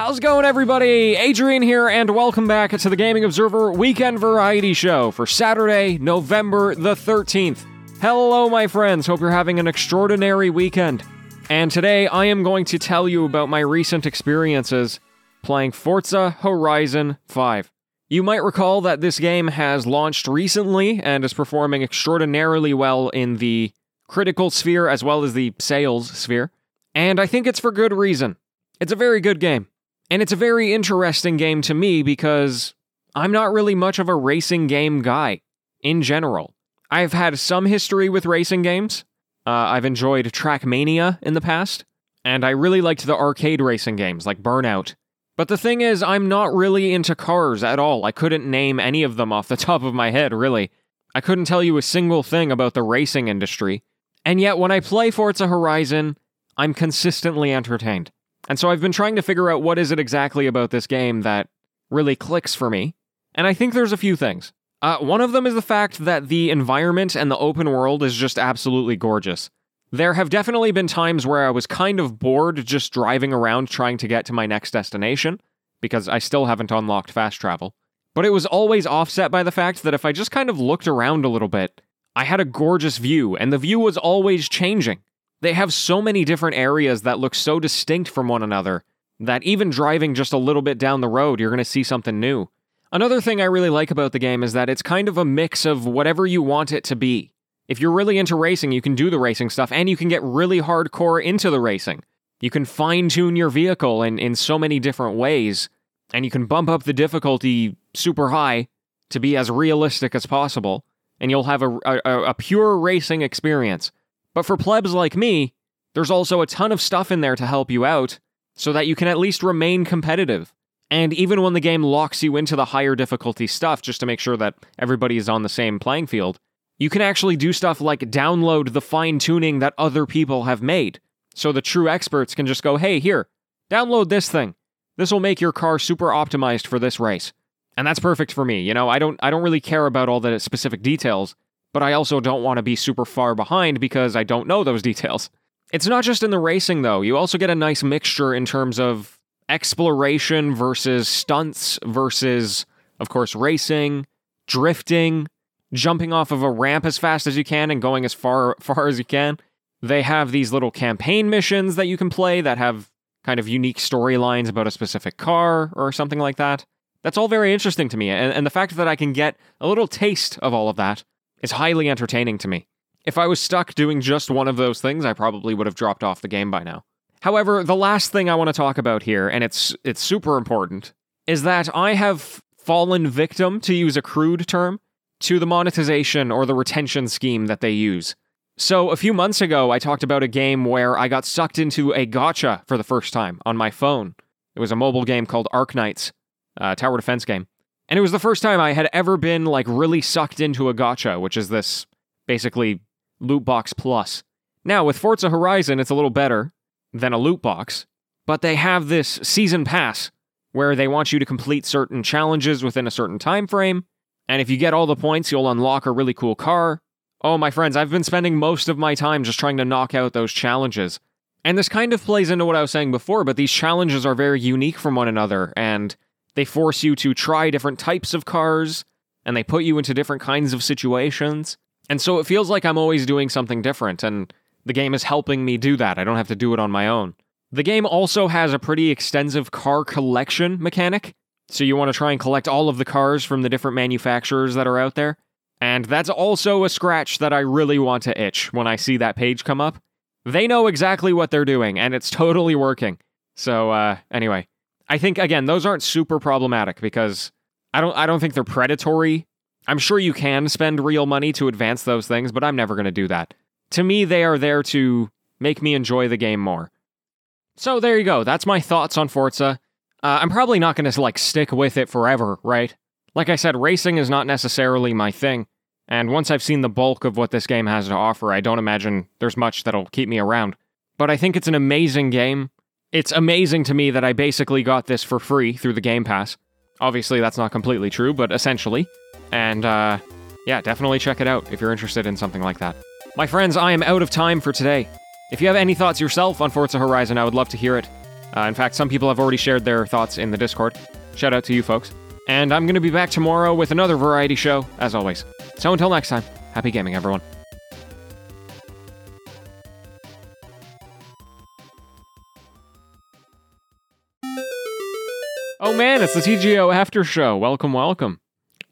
How's it going, everybody? Adrian here, and welcome back to the Gaming Observer Weekend Variety Show for Saturday, November the 13th. Hello, my friends. Hope you're having an extraordinary weekend. And today I am going to tell you about my recent experiences playing Forza Horizon 5. You might recall that this game has launched recently and is performing extraordinarily well in the critical sphere as well as the sales sphere. And I think it's for good reason. It's a very good game. And it's a very interesting game to me because I'm not really much of a racing game guy in general. I've had some history with racing games. Uh, I've enjoyed Trackmania in the past, and I really liked the arcade racing games like Burnout. But the thing is, I'm not really into cars at all. I couldn't name any of them off the top of my head, really. I couldn't tell you a single thing about the racing industry. And yet, when I play Forza Horizon, I'm consistently entertained. And so I've been trying to figure out what is it exactly about this game that really clicks for me. And I think there's a few things. Uh, one of them is the fact that the environment and the open world is just absolutely gorgeous. There have definitely been times where I was kind of bored just driving around trying to get to my next destination, because I still haven't unlocked fast travel. But it was always offset by the fact that if I just kind of looked around a little bit, I had a gorgeous view, and the view was always changing. They have so many different areas that look so distinct from one another that even driving just a little bit down the road, you're going to see something new. Another thing I really like about the game is that it's kind of a mix of whatever you want it to be. If you're really into racing, you can do the racing stuff and you can get really hardcore into the racing. You can fine tune your vehicle in, in so many different ways, and you can bump up the difficulty super high to be as realistic as possible, and you'll have a, a, a pure racing experience. But for plebs like me, there's also a ton of stuff in there to help you out so that you can at least remain competitive. And even when the game locks you into the higher difficulty stuff, just to make sure that everybody is on the same playing field, you can actually do stuff like download the fine tuning that other people have made. So the true experts can just go, hey, here, download this thing. This will make your car super optimized for this race. And that's perfect for me. You know, I don't I don't really care about all the specific details but I also don't want to be super far behind because I don't know those details. It's not just in the racing, though. You also get a nice mixture in terms of exploration versus stunts versus, of course, racing, drifting, jumping off of a ramp as fast as you can and going as far far as you can. They have these little campaign missions that you can play that have kind of unique storylines about a specific car or something like that. That's all very interesting to me, and, and the fact that I can get a little taste of all of that is highly entertaining to me. If I was stuck doing just one of those things, I probably would have dropped off the game by now. However, the last thing I want to talk about here, and it's it's super important, is that I have fallen victim, to use a crude term, to the monetization or the retention scheme that they use. So, a few months ago, I talked about a game where I got sucked into a gacha for the first time on my phone. It was a mobile game called Arknights, a uh, tower defense game. And it was the first time I had ever been like really sucked into a gacha, which is this basically loot box plus. Now, with Forza Horizon, it's a little better than a loot box, but they have this season pass where they want you to complete certain challenges within a certain time frame, and if you get all the points, you'll unlock a really cool car. Oh, my friends, I've been spending most of my time just trying to knock out those challenges. And this kind of plays into what I was saying before, but these challenges are very unique from one another, and they force you to try different types of cars, and they put you into different kinds of situations. And so it feels like I'm always doing something different, and the game is helping me do that. I don't have to do it on my own. The game also has a pretty extensive car collection mechanic, so you want to try and collect all of the cars from the different manufacturers that are out there. And that's also a scratch that I really want to itch when I see that page come up. They know exactly what they're doing, and it's totally working. So, uh, anyway, I think again those aren't super problematic because I don't I don't think they're predatory. I'm sure you can spend real money to advance those things, but I'm never going to do that. To me, they are there to make me enjoy the game more. So there you go. That's my thoughts on Forza. Uh, I'm probably not going to like stick with it forever, right? Like I said, racing is not necessarily my thing. And once I've seen the bulk of what this game has to offer, I don't imagine there's much that'll keep me around. But I think it's an amazing game it's amazing to me that I basically got this for free through the Game Pass. Obviously, that's not completely true, but essentially. And uh, yeah, definitely check it out if you're interested in something like that. My friends, I am out of time for today. If you have any thoughts yourself on Forza Horizon, I would love to hear it. Uh, in fact, some people have already shared their thoughts in the Discord. Shout out to you folks. And I'm going to be back tomorrow with another variety show, as always. So until next time, happy gaming, everyone. Oh man, it's the TGO After Show. Welcome, welcome.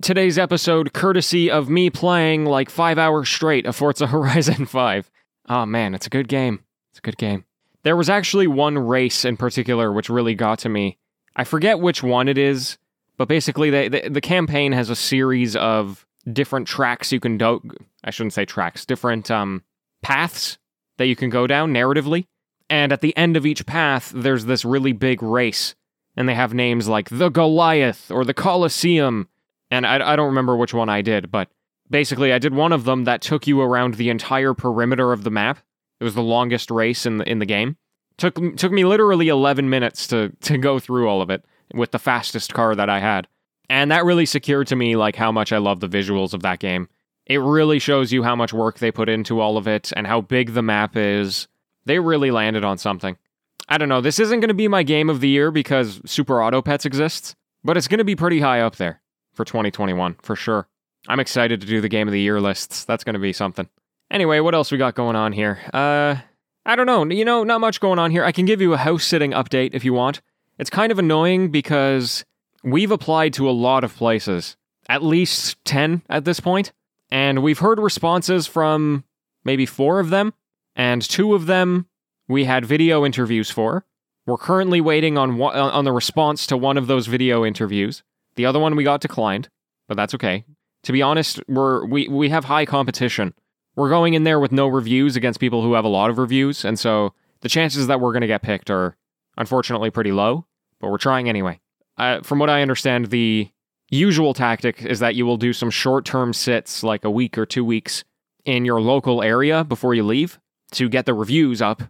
Today's episode, courtesy of me playing like five hours straight of Forza Horizon 5. Oh man, it's a good game. It's a good game. There was actually one race in particular which really got to me. I forget which one it is, but basically they, the, the campaign has a series of different tracks you can do. I shouldn't say tracks, different um, paths that you can go down narratively. And at the end of each path, there's this really big race and they have names like the Goliath or the Colosseum. And I, I don't remember which one I did, but basically, I did one of them that took you around the entire perimeter of the map. It was the longest race in the in the game. Took took me literally 11 minutes to to go through all of it with the fastest car that I had. And that really secured to me like how much I love the visuals of that game. It really shows you how much work they put into all of it and how big the map is. They really landed on something. I don't know. This isn't going to be my game of the year because Super Auto Pets exists, but it's going to be pretty high up there for 2021 for sure. I'm excited to do the game of the year lists. That's going to be something. Anyway, what else we got going on here? Uh, I don't know. You know, not much going on here. I can give you a house sitting update if you want. It's kind of annoying because we've applied to a lot of places, at least 10 at this point, and we've heard responses from maybe four of them, and two of them we had video interviews for. We're currently waiting on one, on the response to one of those video interviews. The other one we got declined, but that's okay. To be honest, we're we we have high competition. We're going in there with no reviews against people who have a lot of reviews, and so the chances that we're going to get picked are unfortunately pretty low, but we're trying anyway. Uh, from what I understand, the usual tactic is that you will do some short term sits, like a week or two weeks, in your local area before you leave to get the reviews up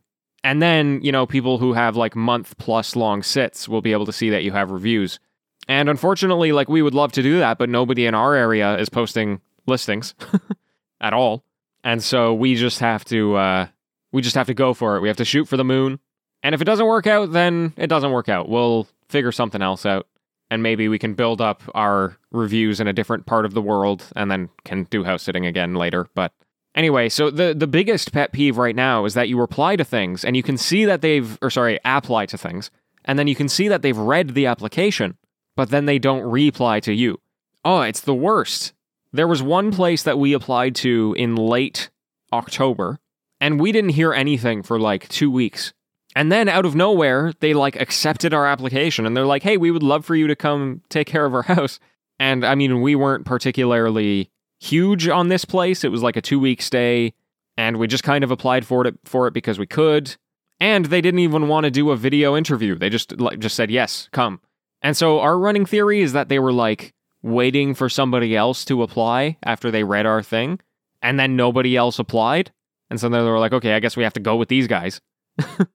and then, you know, people who have like month plus long sits will be able to see that you have reviews. And unfortunately, like we would love to do that, but nobody in our area is posting listings at all. And so we just have to uh we just have to go for it. We have to shoot for the moon. And if it doesn't work out, then it doesn't work out. We'll figure something else out. And maybe we can build up our reviews in a different part of the world and then can do house sitting again later. But Anyway, so the the biggest pet peeve right now is that you reply to things and you can see that they've or sorry, apply to things, and then you can see that they've read the application, but then they don't reply to you. Oh, it's the worst. There was one place that we applied to in late October, and we didn't hear anything for like 2 weeks. And then out of nowhere, they like accepted our application and they're like, "Hey, we would love for you to come take care of our house." And I mean, we weren't particularly huge on this place. It was like a two week stay, and we just kind of applied for it for it because we could. And they didn't even want to do a video interview. They just like just said yes, come. And so our running theory is that they were like waiting for somebody else to apply after they read our thing, and then nobody else applied. And so then they were like, okay, I guess we have to go with these guys. and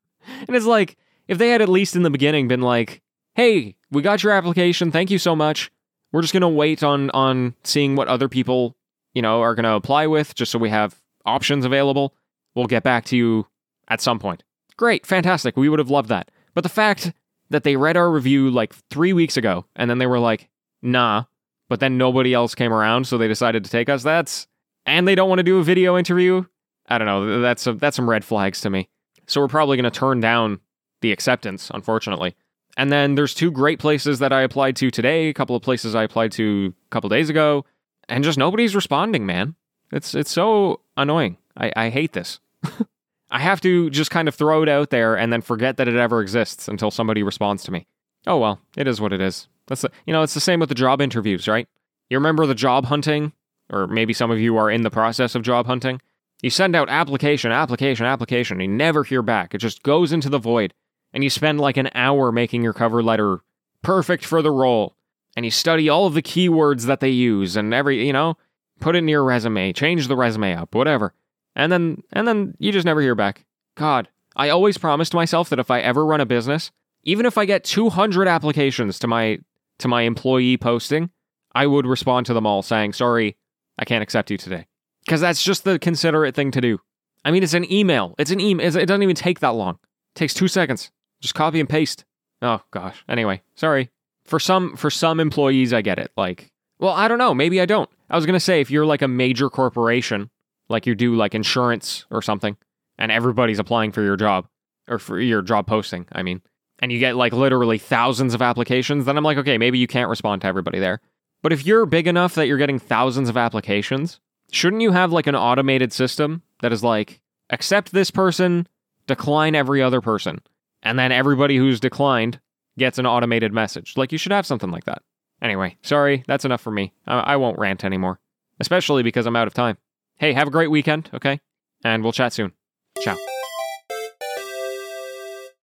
it's like, if they had at least in the beginning been like, hey, we got your application, thank you so much. We're just gonna wait on on seeing what other people, you know, are gonna apply with, just so we have options available. We'll get back to you at some point. Great, fantastic. We would have loved that. But the fact that they read our review like three weeks ago and then they were like, nah, but then nobody else came around, so they decided to take us. That's and they don't want to do a video interview. I don't know. That's a, that's some red flags to me. So we're probably going to turn down the acceptance, unfortunately. And then there's two great places that I applied to today, a couple of places I applied to a couple days ago, and just nobody's responding, man. It's it's so annoying. I, I hate this. I have to just kind of throw it out there and then forget that it ever exists until somebody responds to me. Oh well, it is what it is. That's the, you know, it's the same with the job interviews, right? You remember the job hunting, or maybe some of you are in the process of job hunting. You send out application, application, application, and you never hear back. It just goes into the void and you spend like an hour making your cover letter perfect for the role, and you study all of the keywords that they use and every, you know, put it in your resume, change the resume up, whatever. And then and then you just never hear back. God, I always promised myself that if I ever run a business, even if I get 200 applications to my to my employee posting, I would respond to them all saying, "Sorry, I can't accept you today." Cuz that's just the considerate thing to do. I mean, it's an email. It's an email. It doesn't even take that long. It takes 2 seconds. Just copy and paste. Oh gosh. Anyway, sorry. For some for some employees I get it. Like, well, I don't know, maybe I don't. I was going to say if you're like a major corporation, like you do like insurance or something, and everybody's applying for your job or for your job posting, I mean, and you get like literally thousands of applications, then I'm like, okay, maybe you can't respond to everybody there. But if you're big enough that you're getting thousands of applications, shouldn't you have like an automated system that is like, accept this person, decline every other person? And then everybody who's declined gets an automated message. Like, you should have something like that. Anyway, sorry, that's enough for me. I, I won't rant anymore, especially because I'm out of time. Hey, have a great weekend, okay? And we'll chat soon. Ciao.